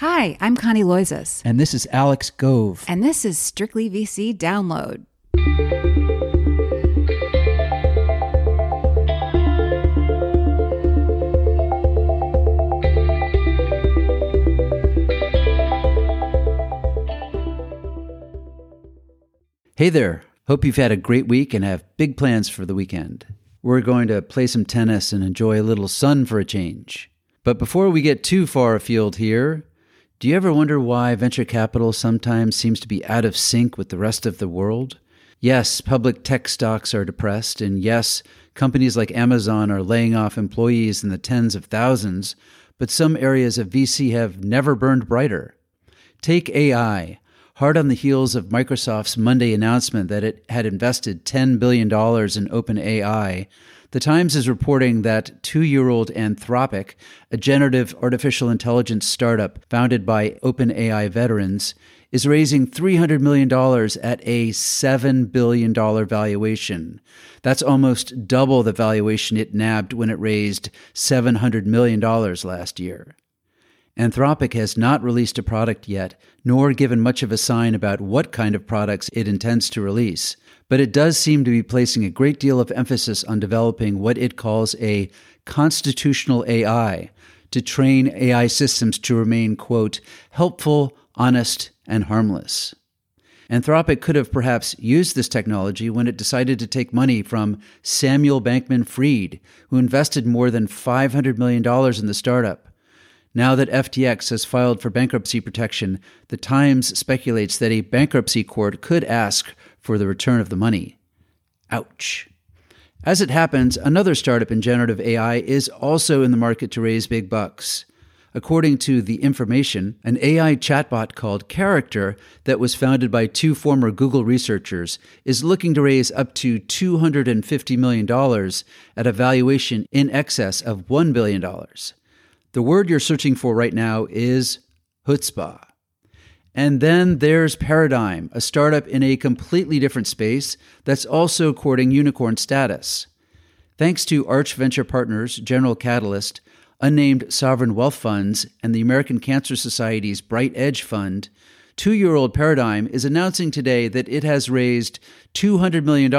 Hi, I'm Connie Loizos. And this is Alex Gove. And this is Strictly VC Download. Hey there. Hope you've had a great week and have big plans for the weekend. We're going to play some tennis and enjoy a little sun for a change. But before we get too far afield here, do you ever wonder why venture capital sometimes seems to be out of sync with the rest of the world? Yes, public tech stocks are depressed, and yes, companies like Amazon are laying off employees in the tens of thousands, but some areas of VC have never burned brighter. Take AI. Hard on the heels of Microsoft's Monday announcement that it had invested $10 billion in OpenAI, the Times is reporting that two year old Anthropic, a generative artificial intelligence startup founded by OpenAI veterans, is raising $300 million at a $7 billion valuation. That's almost double the valuation it nabbed when it raised $700 million last year. Anthropic has not released a product yet, nor given much of a sign about what kind of products it intends to release but it does seem to be placing a great deal of emphasis on developing what it calls a constitutional AI to train AI systems to remain, quote, helpful, honest, and harmless. Anthropic could have perhaps used this technology when it decided to take money from Samuel Bankman Fried, who invested more than $500 million in the startup. Now that FTX has filed for bankruptcy protection, the Times speculates that a bankruptcy court could ask for the return of the money. Ouch. As it happens, another startup in generative AI is also in the market to raise big bucks. According to The Information, an AI chatbot called Character, that was founded by two former Google researchers, is looking to raise up to $250 million at a valuation in excess of $1 billion. The word you're searching for right now is chutzpah. And then there's Paradigm, a startup in a completely different space that's also courting unicorn status. Thanks to Arch Venture Partners, General Catalyst, unnamed sovereign wealth funds, and the American Cancer Society's Bright Edge Fund, two year old Paradigm is announcing today that it has raised $200 million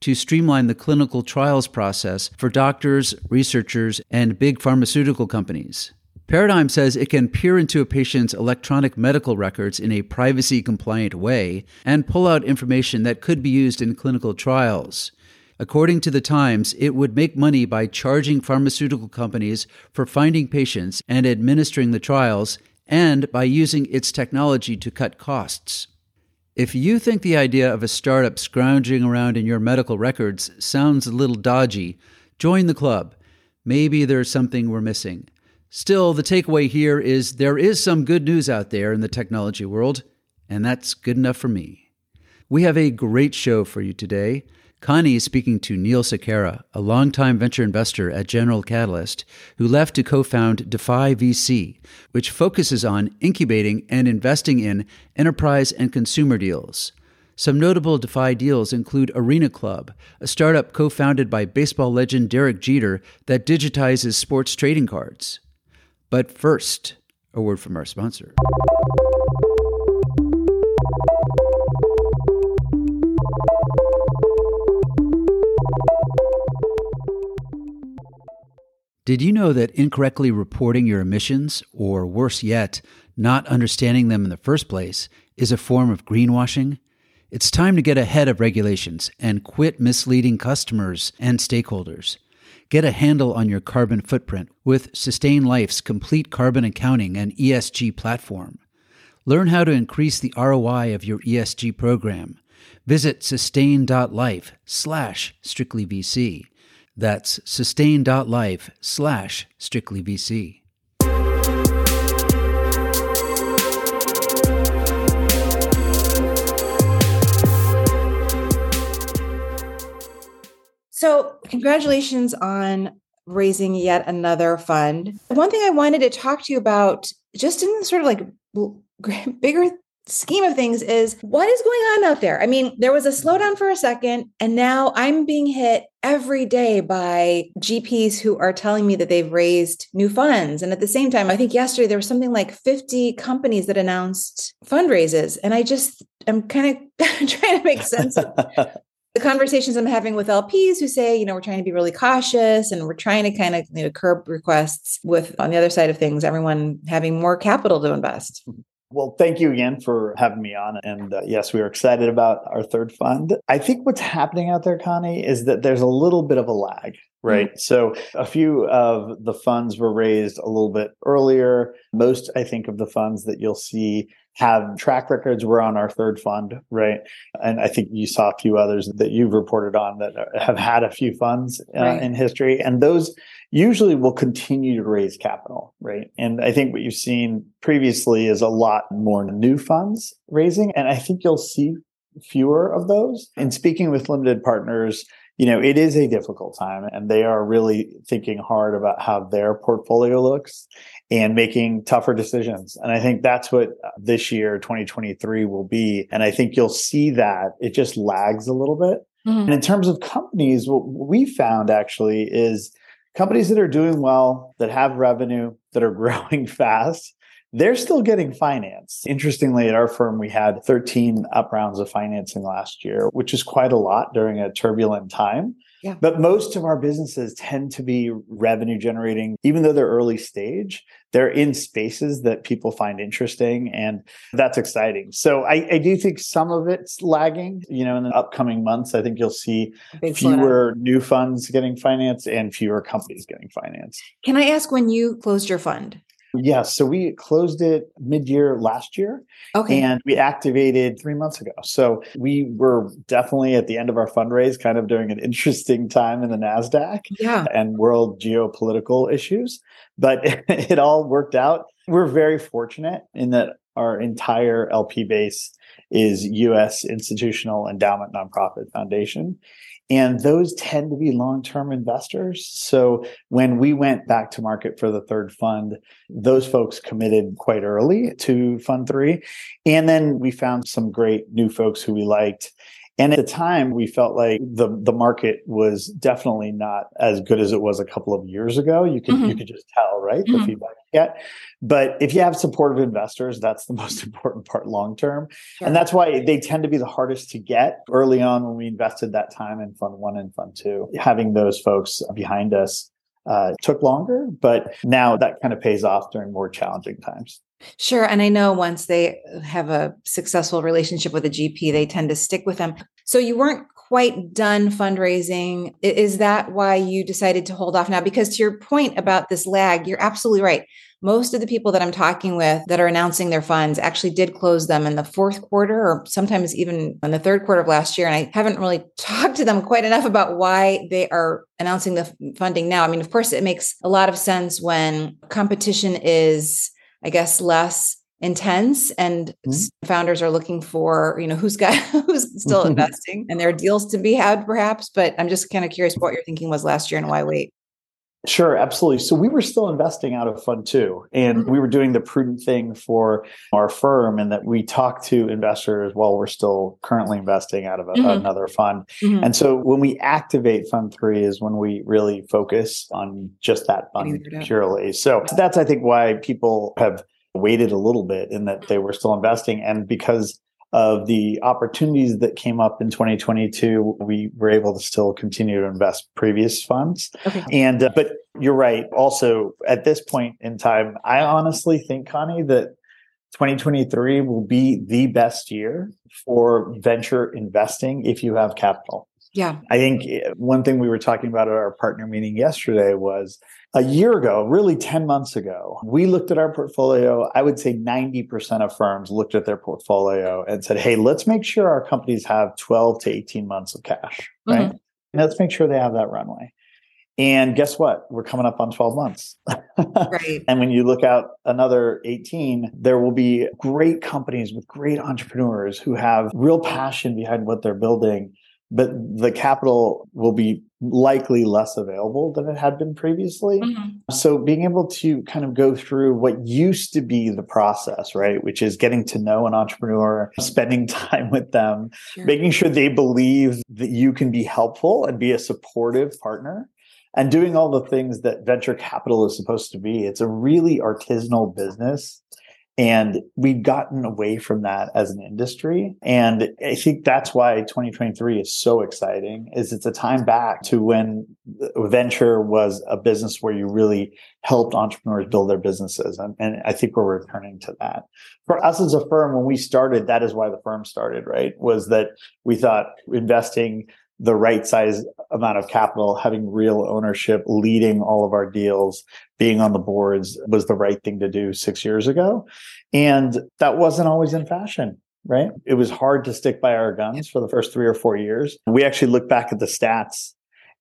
to streamline the clinical trials process for doctors, researchers, and big pharmaceutical companies. Paradigm says it can peer into a patient's electronic medical records in a privacy compliant way and pull out information that could be used in clinical trials. According to the Times, it would make money by charging pharmaceutical companies for finding patients and administering the trials, and by using its technology to cut costs. If you think the idea of a startup scrounging around in your medical records sounds a little dodgy, join the club. Maybe there's something we're missing. Still, the takeaway here is there is some good news out there in the technology world, and that's good enough for me. We have a great show for you today. Connie is speaking to Neil Sequeira, a longtime venture investor at General Catalyst, who left to co found Defy VC, which focuses on incubating and investing in enterprise and consumer deals. Some notable Defy deals include Arena Club, a startup co founded by baseball legend Derek Jeter that digitizes sports trading cards. But first, a word from our sponsor. Did you know that incorrectly reporting your emissions, or worse yet, not understanding them in the first place, is a form of greenwashing? It's time to get ahead of regulations and quit misleading customers and stakeholders. Get a handle on your carbon footprint with Sustain Life's complete carbon accounting and ESG platform. Learn how to increase the ROI of your ESG program. Visit sustain.life slash strictlyvc. That's sustain.life slash strictlyvc. So, congratulations on raising yet another fund. One thing I wanted to talk to you about, just in sort of like bigger scheme of things is what is going on out there? I mean, there was a slowdown for a second, and now I'm being hit every day by GPs who are telling me that they've raised new funds. And at the same time, I think yesterday there was something like 50 companies that announced fundraises. And I just, I'm kind of trying to make sense of the conversations I'm having with LPs who say, you know, we're trying to be really cautious and we're trying to kind of you know, curb requests with on the other side of things, everyone having more capital to invest. Well, thank you again for having me on. And uh, yes, we are excited about our third fund. I think what's happening out there, Connie, is that there's a little bit of a lag, right? Mm-hmm. So a few of the funds were raised a little bit earlier. Most, I think, of the funds that you'll see have track records. We're on our third fund, right? And I think you saw a few others that you've reported on that have had a few funds uh, right. in history. And those usually will continue to raise capital, right? And I think what you've seen previously is a lot more new funds raising. And I think you'll see fewer of those. In speaking with limited partners, you know, it is a difficult time and they are really thinking hard about how their portfolio looks and making tougher decisions. And I think that's what this year, 2023 will be. And I think you'll see that it just lags a little bit. Mm-hmm. And in terms of companies, what we found actually is companies that are doing well, that have revenue, that are growing fast, they're still getting finance. Interestingly, at our firm, we had 13 up rounds of financing last year, which is quite a lot during a turbulent time. Yeah. But most of our businesses tend to be revenue generating, even though they're early stage, they're in spaces that people find interesting. And that's exciting. So I, I do think some of it's lagging. You know, in the upcoming months, I think you'll see fewer new funds getting financed and fewer companies getting financed. Can I ask when you closed your fund? Yes. So we closed it mid year last year. Okay. And we activated three months ago. So we were definitely at the end of our fundraise, kind of during an interesting time in the NASDAQ yeah. and world geopolitical issues. But it all worked out. We're very fortunate in that our entire LP base is US institutional endowment nonprofit foundation. And those tend to be long term investors. So when we went back to market for the third fund, those folks committed quite early to fund three. And then we found some great new folks who we liked. And at the time, we felt like the the market was definitely not as good as it was a couple of years ago. You could mm-hmm. you could just tell, right? Mm-hmm. The feedback you get. But if you have supportive investors, that's the most important part long term. Sure. And that's why they tend to be the hardest to get early on when we invested that time in fund one and fund two. Having those folks behind us uh, took longer, but now that kind of pays off during more challenging times. Sure. And I know once they have a successful relationship with a GP, they tend to stick with them. So you weren't quite done fundraising. Is that why you decided to hold off now? Because to your point about this lag, you're absolutely right. Most of the people that I'm talking with that are announcing their funds actually did close them in the fourth quarter or sometimes even in the third quarter of last year. And I haven't really talked to them quite enough about why they are announcing the funding now. I mean, of course, it makes a lot of sense when competition is I guess, less intense and mm-hmm. founders are looking for you know who's got who's still investing and there are deals to be had perhaps but i'm just kind of curious what your thinking was last year and why wait Sure, absolutely. So we were still investing out of fund two, and mm-hmm. we were doing the prudent thing for our firm, and that we talked to investors while we're still currently investing out of a, mm-hmm. another fund. Mm-hmm. And so when we activate fund three, is when we really focus on just that fund purely. So that's I think why people have waited a little bit in that they were still investing, and because of the opportunities that came up in 2022, we were able to still continue to invest previous funds. Okay. And, uh, but you're right. Also, at this point in time, I honestly think, Connie, that 2023 will be the best year for venture investing if you have capital. Yeah. I think eh, one thing we were talking about at our partner meeting yesterday was a year ago, really 10 months ago, we looked at our portfolio. I would say 90% of firms looked at their portfolio and said, hey, let's make sure our companies have 12 to 18 months of cash, right? Mm-hmm. let's make sure they have that runway. And guess what? We're coming up on 12 months. right. And when you look out another 18, there will be great companies with great entrepreneurs who have real passion behind what they're building but the capital will be likely less available than it had been previously. Mm-hmm. So being able to kind of go through what used to be the process, right, which is getting to know an entrepreneur, spending time with them, sure. making sure they believe that you can be helpful and be a supportive partner and doing all the things that venture capital is supposed to be. It's a really artisanal business and we've gotten away from that as an industry. And I think that's why 2023 is so exciting is it's a time back to when venture was a business where you really helped entrepreneurs build their businesses. And, and I think we're returning to that. For us as a firm, when we started, that is why the firm started, right? Was that we thought investing the right size amount of capital, having real ownership, leading all of our deals, being on the boards was the right thing to do six years ago. And that wasn't always in fashion, right? It was hard to stick by our guns for the first three or four years. We actually look back at the stats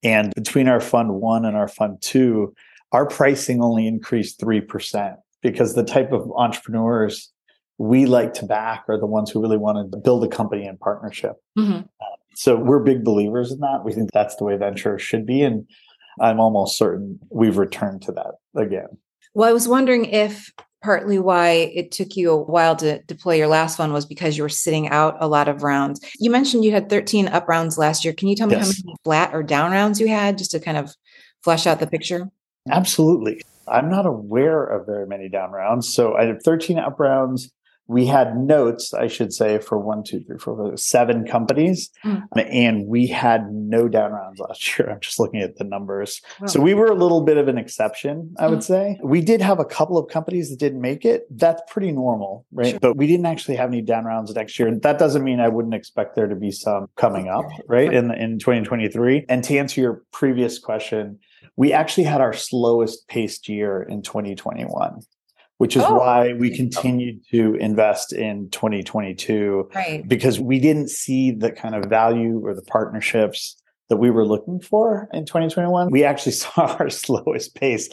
and between our fund one and our fund two, our pricing only increased 3% because the type of entrepreneurs we like to back are the ones who really want to build a company in partnership. Mm-hmm. So we're big believers in that. We think that's the way venture should be. And I'm almost certain we've returned to that again. Well, I was wondering if partly why it took you a while to deploy your last one was because you were sitting out a lot of rounds. You mentioned you had 13 up rounds last year. Can you tell me yes. how many flat or down rounds you had just to kind of flesh out the picture? Absolutely. I'm not aware of very many down rounds. So I had 13 up rounds we had notes, I should say, for one, two, three, four, five, seven companies, mm. and we had no down rounds last year. I'm just looking at the numbers. Wow. So we were a little bit of an exception, I would mm. say. We did have a couple of companies that didn't make it. That's pretty normal, right? Sure. But we didn't actually have any down rounds next year. And that doesn't mean I wouldn't expect there to be some coming up, right? In, in 2023. And to answer your previous question, we actually had our slowest paced year in 2021 which is oh. why we continued to invest in 2022 right. because we didn't see the kind of value or the partnerships that we were looking for in 2021 we actually saw our slowest pace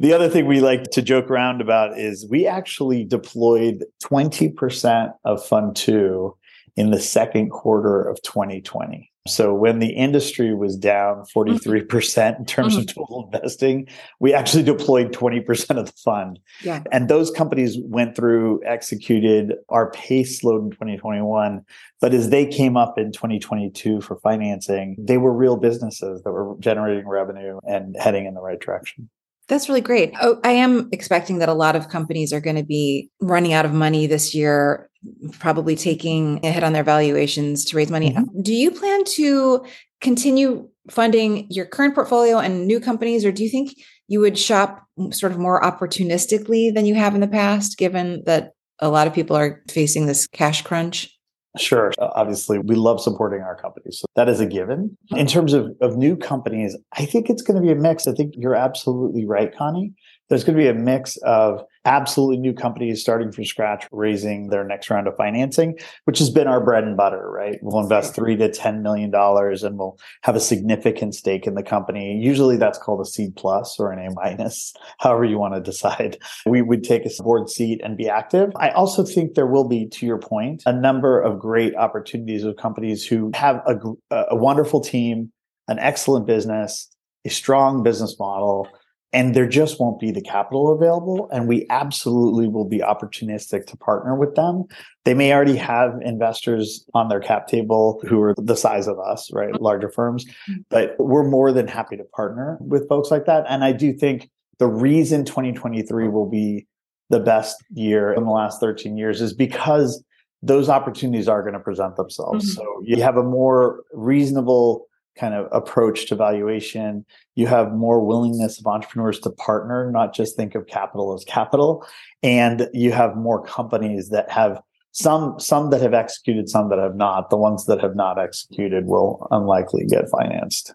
the other thing we like to joke around about is we actually deployed 20% of fund 2 in the second quarter of 2020 so when the industry was down 43% mm-hmm. in terms mm-hmm. of total investing, we actually deployed 20% of the fund. Yeah. And those companies went through, executed, our pace slowed in 2021. But as they came up in 2022 for financing, they were real businesses that were generating revenue and heading in the right direction. That's really great. Oh, I am expecting that a lot of companies are going to be running out of money this year, probably taking a hit on their valuations to raise money. Mm-hmm. Do you plan to continue funding your current portfolio and new companies, or do you think you would shop sort of more opportunistically than you have in the past, given that a lot of people are facing this cash crunch? Sure. Uh, obviously, we love supporting our companies. So that is a given. In terms of, of new companies, I think it's going to be a mix. I think you're absolutely right, Connie there's going to be a mix of absolutely new companies starting from scratch, raising their next round of financing, which has been our bread and butter, right? We'll invest three to $10 million and we'll have a significant stake in the company. Usually that's called a c plus or an A minus, however you want to decide. We would take a board seat and be active. I also think there will be, to your point, a number of great opportunities of companies who have a, a wonderful team, an excellent business, a strong business model, and there just won't be the capital available. And we absolutely will be opportunistic to partner with them. They may already have investors on their cap table who are the size of us, right? Mm-hmm. Larger firms, mm-hmm. but we're more than happy to partner with folks like that. And I do think the reason 2023 will be the best year in the last 13 years is because those opportunities are going to present themselves. Mm-hmm. So you have a more reasonable kind of approach to valuation. You have more willingness of entrepreneurs to partner, not just think of capital as capital. And you have more companies that have some some that have executed, some that have not. The ones that have not executed will unlikely get financed.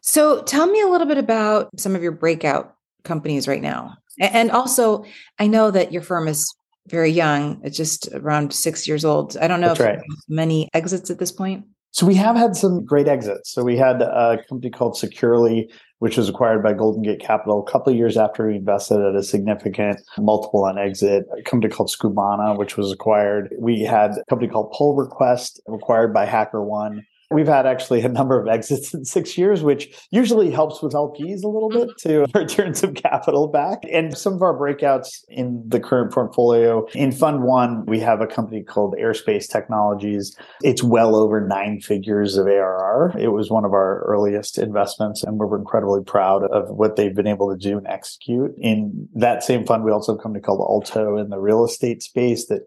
So tell me a little bit about some of your breakout companies right now. And also, I know that your firm is very young. It's just around six years old. I don't know That's if right. many exits at this point. So we have had some great exits. So we had a company called Securely, which was acquired by Golden Gate Capital a couple of years after we invested at a significant multiple on exit. A company called Scubana, which was acquired. We had a company called Pull Request, acquired by HackerOne. We've had actually a number of exits in six years, which usually helps with LPs a little bit mm-hmm. to return some capital back. And some of our breakouts in the current portfolio in Fund One, we have a company called Airspace Technologies. It's well over nine figures of ARR. It was one of our earliest investments, and we're incredibly proud of what they've been able to do and execute. In that same fund, we also have a company called Alto in the real estate space that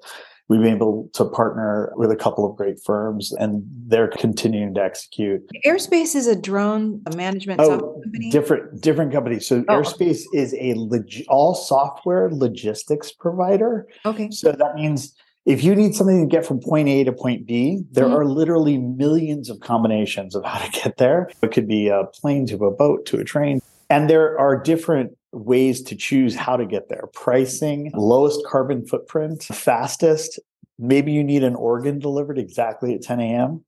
we've been able to partner with a couple of great firms and they're continuing to execute airspace is a drone management oh, company different different companies so oh. airspace is a log- all software logistics provider okay so that means if you need something to get from point A to point B, there mm-hmm. are literally millions of combinations of how to get there. It could be a plane to a boat to a train. And there are different ways to choose how to get there pricing, lowest carbon footprint, fastest. Maybe you need an organ delivered exactly at 10 a.m.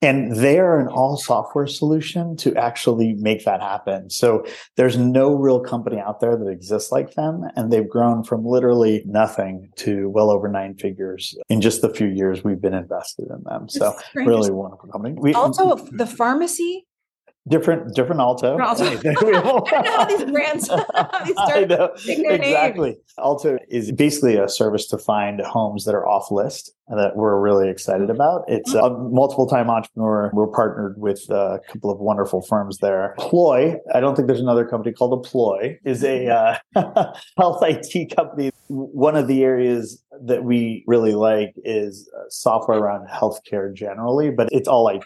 And they are an all software solution to actually make that happen. So there's no real company out there that exists like them. And they've grown from literally nothing to well over nine figures in just the few years we've been invested in them. So really wonderful company. We, also, the pharmacy different different alto, alto. I know how these brands these I know, exactly name. alto is basically a service to find homes that are off list that we're really excited mm-hmm. about. It's a mm-hmm. multiple time entrepreneur. We're partnered with a couple of wonderful firms there. Ploy i don't think there's another company called Ploy, is a mm-hmm. uh, health it company. One of the areas that we really like is uh, software around healthcare generally but it's all it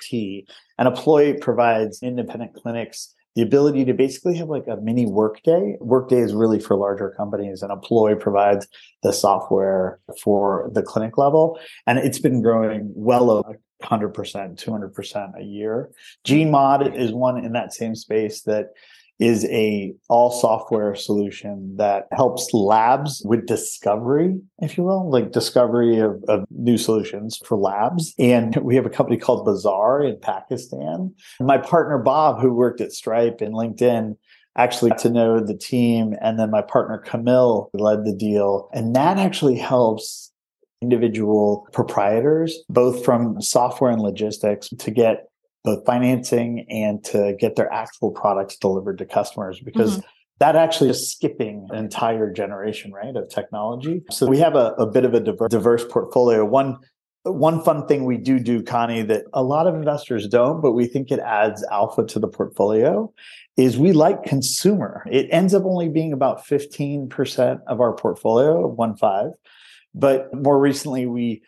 and Apploy provides independent clinics the ability to basically have like a mini workday. Workday is really for larger companies, and Apploy provides the software for the clinic level. And it's been growing well over 100%, 200% a year. GeneMod is one in that same space that is a all software solution that helps labs with discovery, if you will, like discovery of, of, new solutions for labs. And we have a company called Bazaar in Pakistan. And my partner Bob, who worked at Stripe and LinkedIn, actually to know the team. And then my partner Camille led the deal. And that actually helps individual proprietors, both from software and logistics, to get both financing and to get their actual products delivered to customers because mm-hmm. that actually is skipping an entire generation, right, of technology. So we have a, a bit of a diverse, diverse portfolio. One one fun thing we do do, Connie, that a lot of investors don't, but we think it adds alpha to the portfolio is we like consumer. It ends up only being about 15% of our portfolio, one five. But more recently, we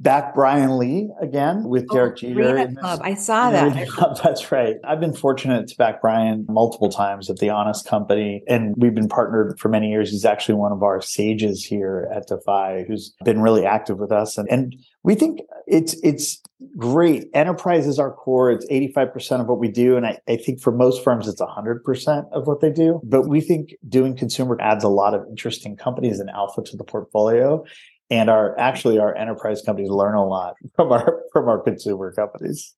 back Brian Lee again with oh, Derek Jeter. Club. I saw that. Club, that's right. I've been fortunate to back Brian multiple times at the Honest Company, and we've been partnered for many years. He's actually one of our sages here at Defy, who's been really active with us, and and we think it's it's great. Enterprise is our core. It's 85% of what we do. And I, I think for most firms, it's 100% of what they do. But we think doing consumer adds a lot of interesting companies and alpha to the portfolio and our actually our enterprise companies learn a lot from our from our consumer companies.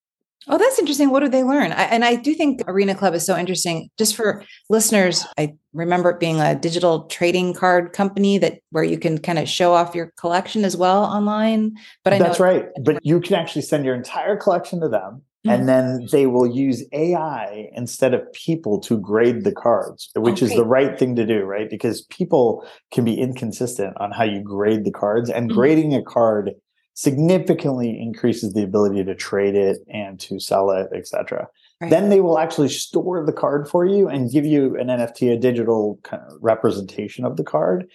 Oh that's interesting. What do they learn? I, and i do think arena club is so interesting. Just for listeners i remember it being a digital trading card company that where you can kind of show off your collection as well online but i that's right. but you can actually send your entire collection to them and mm-hmm. then they will use AI instead of people to grade the cards, which okay. is the right thing to do, right? Because people can be inconsistent on how you grade the cards, and mm-hmm. grading a card significantly increases the ability to trade it and to sell it, etc. Right. Then they will actually store the card for you and give you an NFT, a digital kind of representation of the card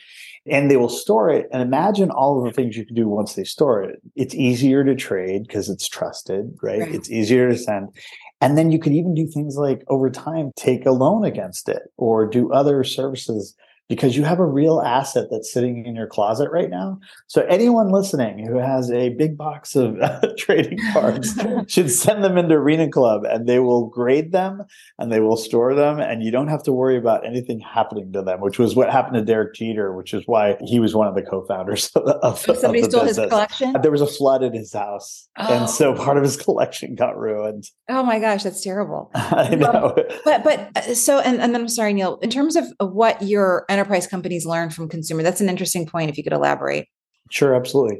and they will store it. And imagine all of the things you can do once they store it. It's easier to trade because it's trusted, right? right? It's easier to send. And then you could even do things like over time, take a loan against it or do other services because you have a real asset that's sitting in your closet right now. So anyone listening who has a big box of trading cards should send them into Arena Club and they will grade them and they will store them and you don't have to worry about anything happening to them, which was what happened to Derek Jeter, which is why he was one of the co-founders of, of, somebody of stole business. his collection. There was a flood in his house. Oh. And so part of his collection got ruined. Oh my gosh, that's terrible. I know. but but uh, so and, and then I'm sorry, Neil, in terms of what your enterprise companies learn from consumer? That's an interesting point if you could elaborate. Sure, absolutely.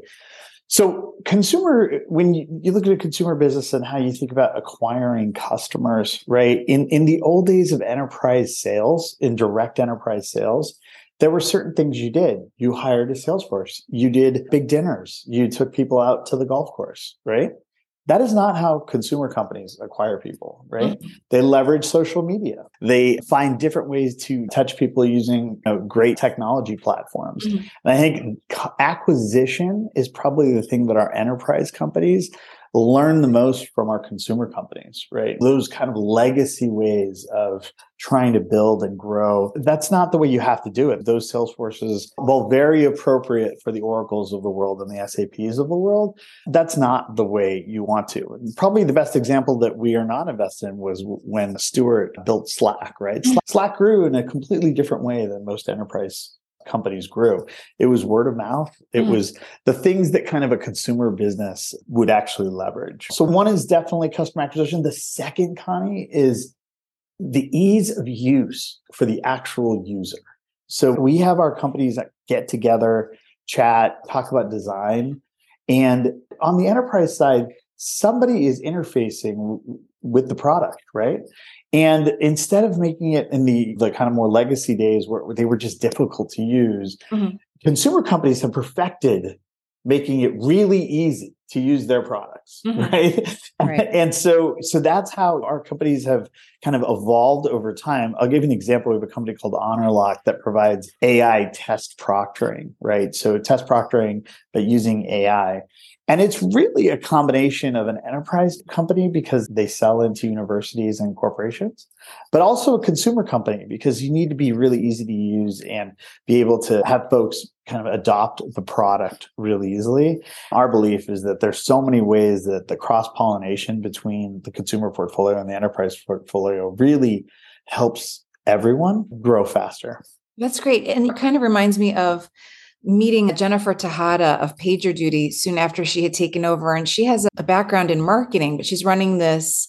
So, consumer, when you, look at a consumer business and how you think about acquiring customers, right? In in the old days of enterprise sales, in direct enterprise sales, there were certain things you did. You hired a sales force. You did big dinners. You took people out to the golf course, right? That is not how consumer companies acquire people, right? Mm-hmm. They leverage social media. They find different ways to touch people using you know, great technology platforms. Mm-hmm. And I think acquisition is probably the thing that our enterprise companies learn the most from our consumer companies, right? Those kind of legacy ways of trying to build and grow. That's not the way you have to do it. Those sales forces, while very appropriate for the oracles of the world and the SAPs of the world, that's not the way you want to. Probably the best example that we are not invested in was when Stewart built Slack, right? Slack grew in a completely different way than most enterprise companies grew. It was word of mouth. It mm. was the things that kind of a consumer business would actually leverage. So one is definitely customer acquisition. The second, Connie, is the ease of use for the actual user. So we have our companies that get together, chat, talk about design. And on the enterprise side, somebody is interfacing with the product, right? And instead of making it in the, the kind of more legacy days where they were just difficult to use, mm-hmm. consumer companies have perfected making it really easy to use their products mm-hmm. right? right and so so that's how our companies have kind of evolved over time i'll give you an example we have a company called honorlock that provides ai test proctoring right so test proctoring but using ai and it's really a combination of an enterprise company because they sell into universities and corporations, but also a consumer company because you need to be really easy to use and be able to have folks kind of adopt the product really easily. Our belief is that there's so many ways that the cross pollination between the consumer portfolio and the enterprise portfolio really helps everyone grow faster. That's great. And it kind of reminds me of meeting Jennifer Tejada of PagerDuty soon after she had taken over. And she has a background in marketing, but she's running this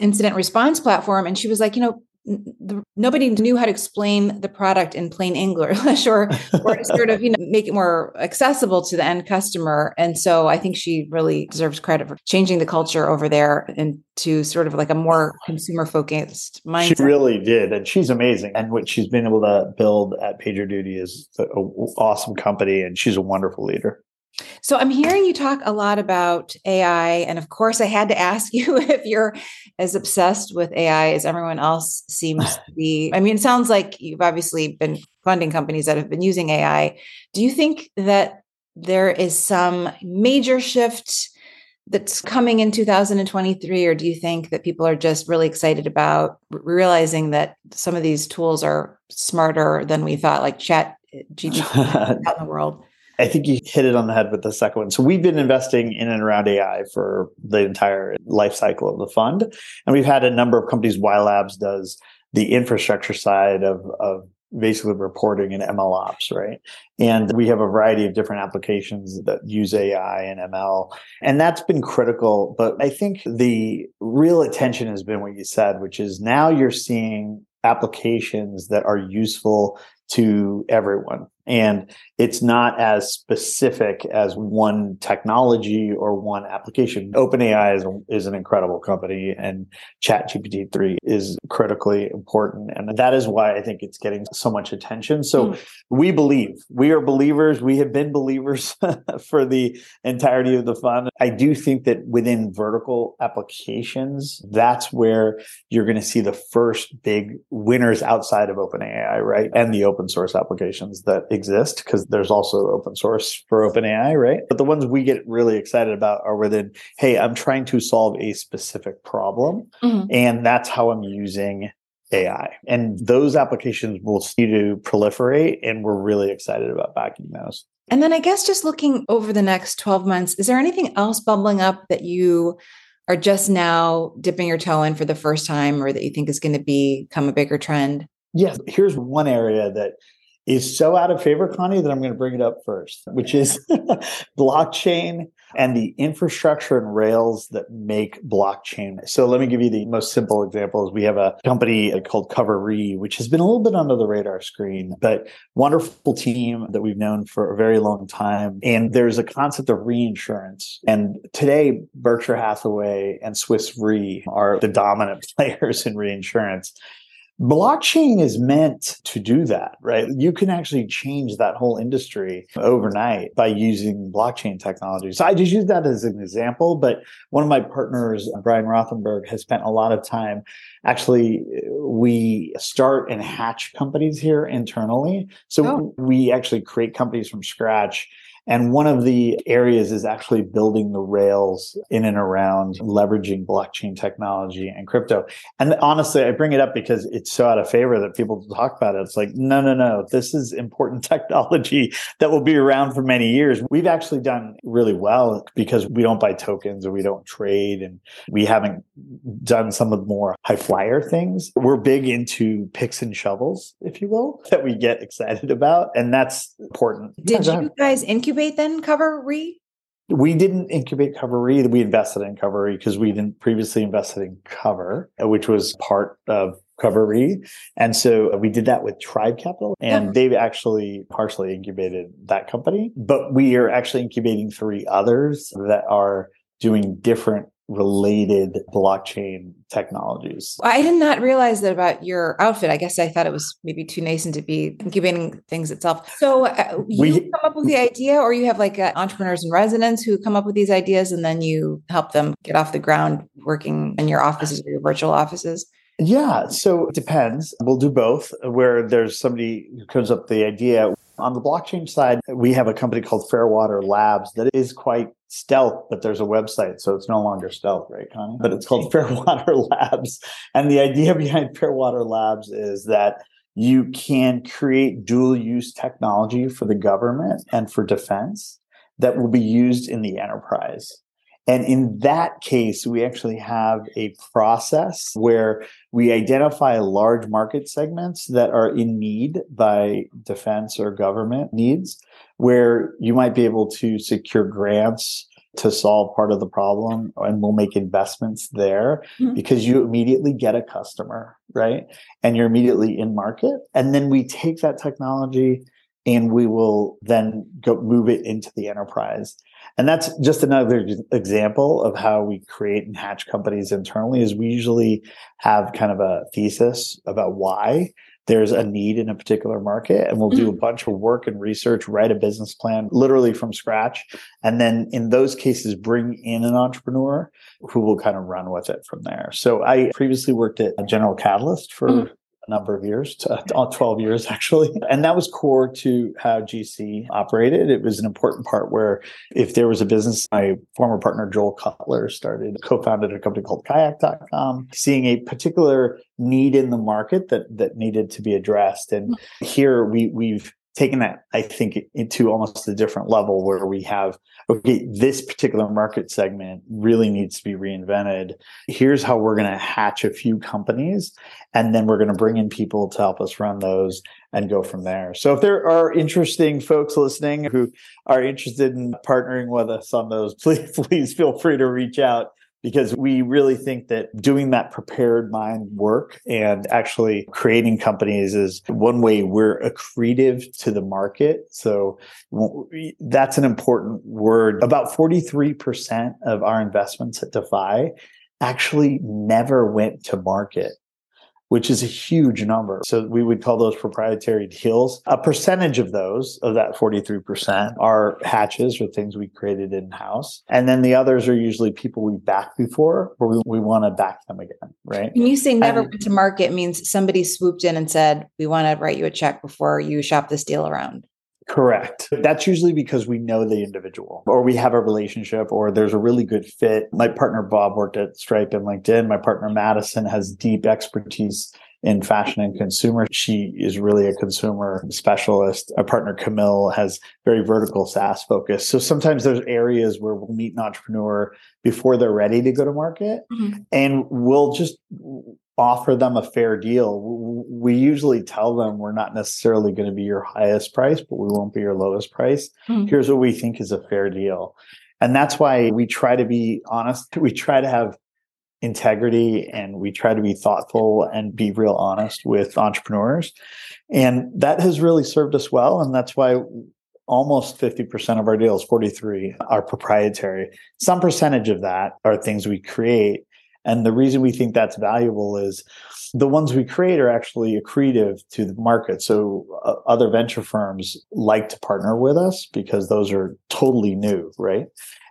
incident response platform. And she was like, you know, the, nobody knew how to explain the product in plain English or, or sort of, you know, make it more accessible to the end customer. And so I think she really deserves credit for changing the culture over there into sort of like a more consumer focused mindset. She really did. And she's amazing. And what she's been able to build at PagerDuty is an awesome company. And she's a wonderful leader. So I'm hearing you talk a lot about AI. And of course, I had to ask you if you're as obsessed with AI as everyone else seems to be. I mean, it sounds like you've obviously been funding companies that have been using AI. Do you think that there is some major shift that's coming in 2023 or do you think that people are just really excited about realizing that some of these tools are smarter than we thought like chat gpt out in the world I think you hit it on the head with the second one. So we've been investing in and around AI for the entire life cycle of the fund. And we've had a number of companies. WhyLabs does the infrastructure side of, of basically reporting and ML ops, right? And we have a variety of different applications that use AI and ML. And that's been critical. But I think the real attention has been what you said, which is now you're seeing applications that are useful to everyone. And it's not as specific as one technology or one application. OpenAI is, is an incredible company and ChatGPT 3 is critically important. And that is why I think it's getting so much attention. So mm. we believe, we are believers. We have been believers for the entirety of the fund. I do think that within vertical applications, that's where you're going to see the first big winners outside of OpenAI, right? And the open source applications that exist because there's also open source for OpenAI, right? But the ones we get really excited about are within, hey, I'm trying to solve a specific problem. Mm-hmm. And that's how I'm using AI. And those applications will see to proliferate. And we're really excited about backing those. And then I guess just looking over the next 12 months, is there anything else bubbling up that you are just now dipping your toe in for the first time or that you think is going to become a bigger trend? Yes. Here's one area that is so out of favor, Connie, that I'm going to bring it up first, which is blockchain, and the infrastructure and rails that make blockchain. So let me give you the most simple examples. We have a company called Cover which has been a little bit under the radar screen, but wonderful team that we've known for a very long time. And there's a concept of reinsurance. And today, Berkshire Hathaway and Swiss Re are the dominant players in reinsurance. Blockchain is meant to do that, right? You can actually change that whole industry overnight by using blockchain technology. So I just use that as an example, but one of my partners, Brian Rothenberg, has spent a lot of time. Actually, uh, we start and hatch companies here internally. So oh. we actually create companies from scratch and one of the areas is actually building the rails in and around leveraging blockchain technology and crypto. And honestly, I bring it up because it's so out of favor that people talk about it. It's like, no, no, no, this is important technology that will be around for many years. We've actually done really well because we don't buy tokens or we don't trade and we haven't done some of the more high flyer things. We're big into picks and shovels, if you will, that we get excited about. And that's important. Did you guys incubate? Incubate then Cover Re? We didn't incubate Cover Re. We invested in Cover Re because we didn't previously invested in Cover, uh, which was part of Cover Re. And so uh, we did that with Tribe Capital and yeah. they've actually partially incubated that company. But we are actually incubating three others that are doing different related blockchain technologies. I did not realize that about your outfit. I guess I thought it was maybe too nascent to be incubating things itself. So uh, you we, come up with the idea, or you have like uh, entrepreneurs in residence who come up with these ideas, and then you help them get off the ground working in your offices or your virtual offices. Yeah, so it depends. We'll do both. Where there's somebody who comes up with the idea, on the blockchain side, we have a company called Fairwater Labs that is quite stealth, but there's a website, so it's no longer stealth, right, Connie? But it's called Fairwater Labs. And the idea behind Fairwater Labs is that you can create dual use technology for the government and for defense that will be used in the enterprise. And in that case, we actually have a process where we identify large market segments that are in need by defense or government needs, where you might be able to secure grants to solve part of the problem and we'll make investments there mm-hmm. because you immediately get a customer, right? And you're immediately in market. And then we take that technology and we will then go move it into the enterprise. And that's just another example of how we create and hatch companies internally is we usually have kind of a thesis about why there's a need in a particular market and we'll do a mm-hmm. bunch of work and research write a business plan literally from scratch and then in those cases bring in an entrepreneur who will kind of run with it from there so i previously worked at general catalyst for mm-hmm a number of years, to, uh, 12 years actually. And that was core to how GC operated. It was an important part where if there was a business, my former partner Joel Cutler started, co-founded a company called kayak.com, seeing a particular need in the market that that needed to be addressed. And here we we've taken that, I think, into almost a different level where we have, okay, this particular market segment really needs to be reinvented. Here's how we're going to hatch a few companies, and then we're going to bring in people to help us run those and go from there. So if there are interesting folks listening who are interested in partnering with us on those, please, please feel free to reach out because we really think that doing that prepared mind work and actually creating companies is one way we're accretive to the market. So that's an important word. About 43% of our investments at Defy actually never went to market which is a huge number. So we would call those proprietary deals. A percentage of those, of that 43%, are hatches or things we created in house. And then the others are usually people we backed before, or we, we want to back them again, right? When you say never and, went to market means somebody swooped in and said, we want to write you a check before you shop this deal around. Correct. That's usually because we know the individual or we have a relationship or there's a really good fit. My partner Bob worked at Stripe and LinkedIn. My partner Madison has deep expertise in fashion and consumer. She is really a consumer specialist. Our partner Camille has very vertical SaaS focus. So sometimes there's areas where we'll meet an entrepreneur before they're ready to go to market mm-hmm. and we'll just offer them a fair deal. We usually tell them we're not necessarily going to be your highest price, but we won't be your lowest price. Mm-hmm. Here's what we think is a fair deal. And that's why we try to be honest. We try to have integrity and we try to be thoughtful and be real honest with entrepreneurs. And that has really served us well. And that's why almost 50% of our deals, 43, are proprietary. Some percentage of that are things we create. And the reason we think that's valuable is the ones we create are actually accretive to the market. So uh, other venture firms like to partner with us because those are totally new, right?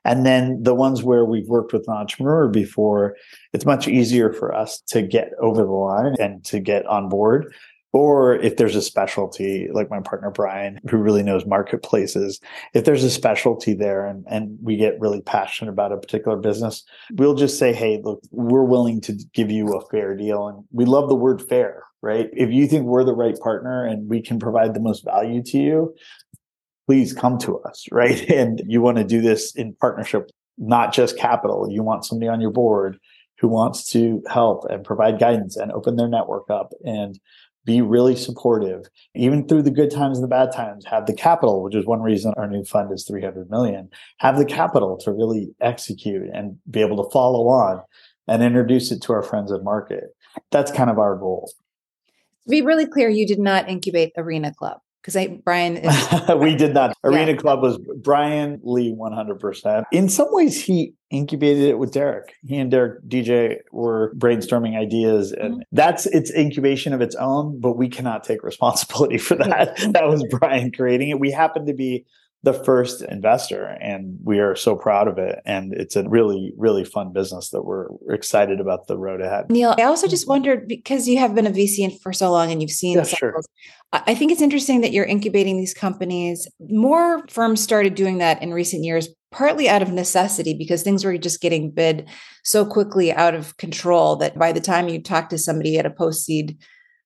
And then the ones where we've worked with an entrepreneur before, it's much easier for us to get over the line and to get on board or if there's a specialty like my partner brian who really knows marketplaces if there's a specialty there and, and we get really passionate about a particular business we'll just say hey look we're willing to give you a fair deal. And we love the word fair right? If you think we're the right partner and we can provide the most value to you please come to us right? And you want to do this in partnership not just capital. You want somebody on your board who wants to help and provide guidance and open their network up and be really supportive, even through the good times and the bad times. Have the capital, which is one reason our new fund is 300 million. Have the capital to really execute and be able to follow on and introduce it to our friends at market. That's kind of our goal. To be really clear, you did not incubate Arena Club because I Brian is we did not. Arena yeah. Club was Brian Lee 100%. In some ways he incubated it with Derek. He and Derek DJ were brainstorming ideas and mm-hmm. that's its incubation of its own, but we cannot take responsibility for that. that was Brian creating it. We happened to be the first investor and we are so proud of it. And it's a really really fun business that we're excited about the road ahead. Neil i also just wondered because you have been a vc for so long and you've seen yeah, sure. i think it's interesting that you're incubating these companies. More firms started doing that in recent years partly out of necessity because things were just getting bid so quickly out of control that by the time you talk to somebody at a post seed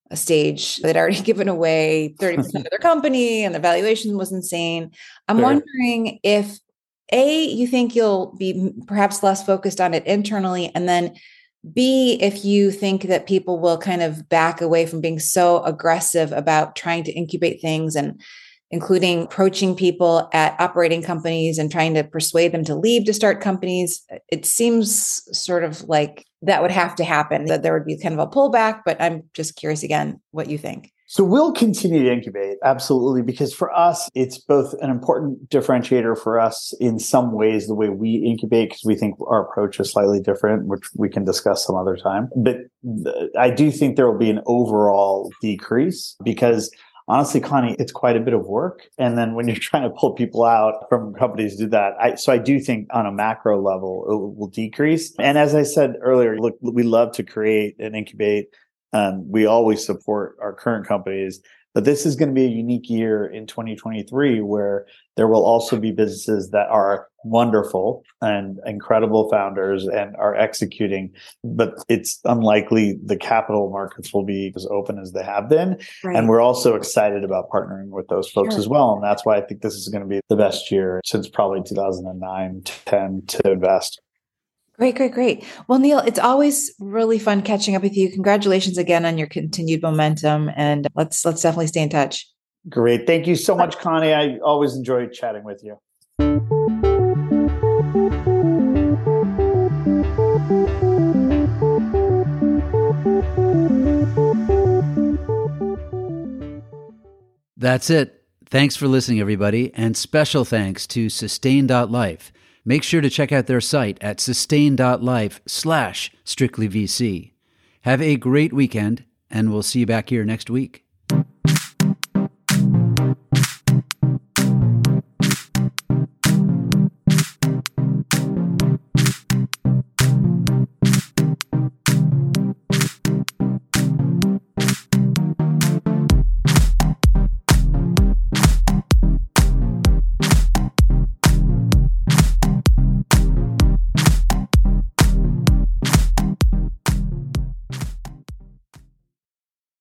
a stage they'd already given away 30% of their company and the valuation was insane. I'm sure. wondering if A, you think you'll be perhaps less focused on it internally, and then B, if you think that people will kind of back away from being so aggressive about trying to incubate things and including approaching people at operating companies and trying to persuade them to leave to start companies. It seems sort of like that would have to happen, that there would be kind of a pullback. But I'm just curious again what you think. So we'll continue to incubate, absolutely, because for us, it's both an important differentiator for us in some ways, the way we incubate, because we think our approach is slightly different, which we can discuss some other time. But uh, I do think there will be an overall decrease because honestly, Connie, it's quite a bit of work. And then when you're trying to pull people out from companies do that, I, so I do think on a macro level, it will decrease. And as I said earlier, look, we love to create and incubate. Um, we always support our current companies. But this is going to be a unique year in 2023 where there will also be businesses that are wonderful and incredible founders and are executing, but it's unlikely the capital markets will be as open as they have been. Right. And we're also excited about partnering with those folks sure. as well. And that's why I think this is going to be the best year since probably 2009, 10 to invest. Great, great, great. Well, Neil, it's always really fun catching up with you. Congratulations again on your continued momentum, and let's let's definitely stay in touch. Great, thank you so much, Connie. I always enjoy chatting with you. That's it. Thanks for listening, everybody, and special thanks to Sustain.life Make sure to check out their site at sustain.life slash strictlyvc. Have a great weekend, and we'll see you back here next week.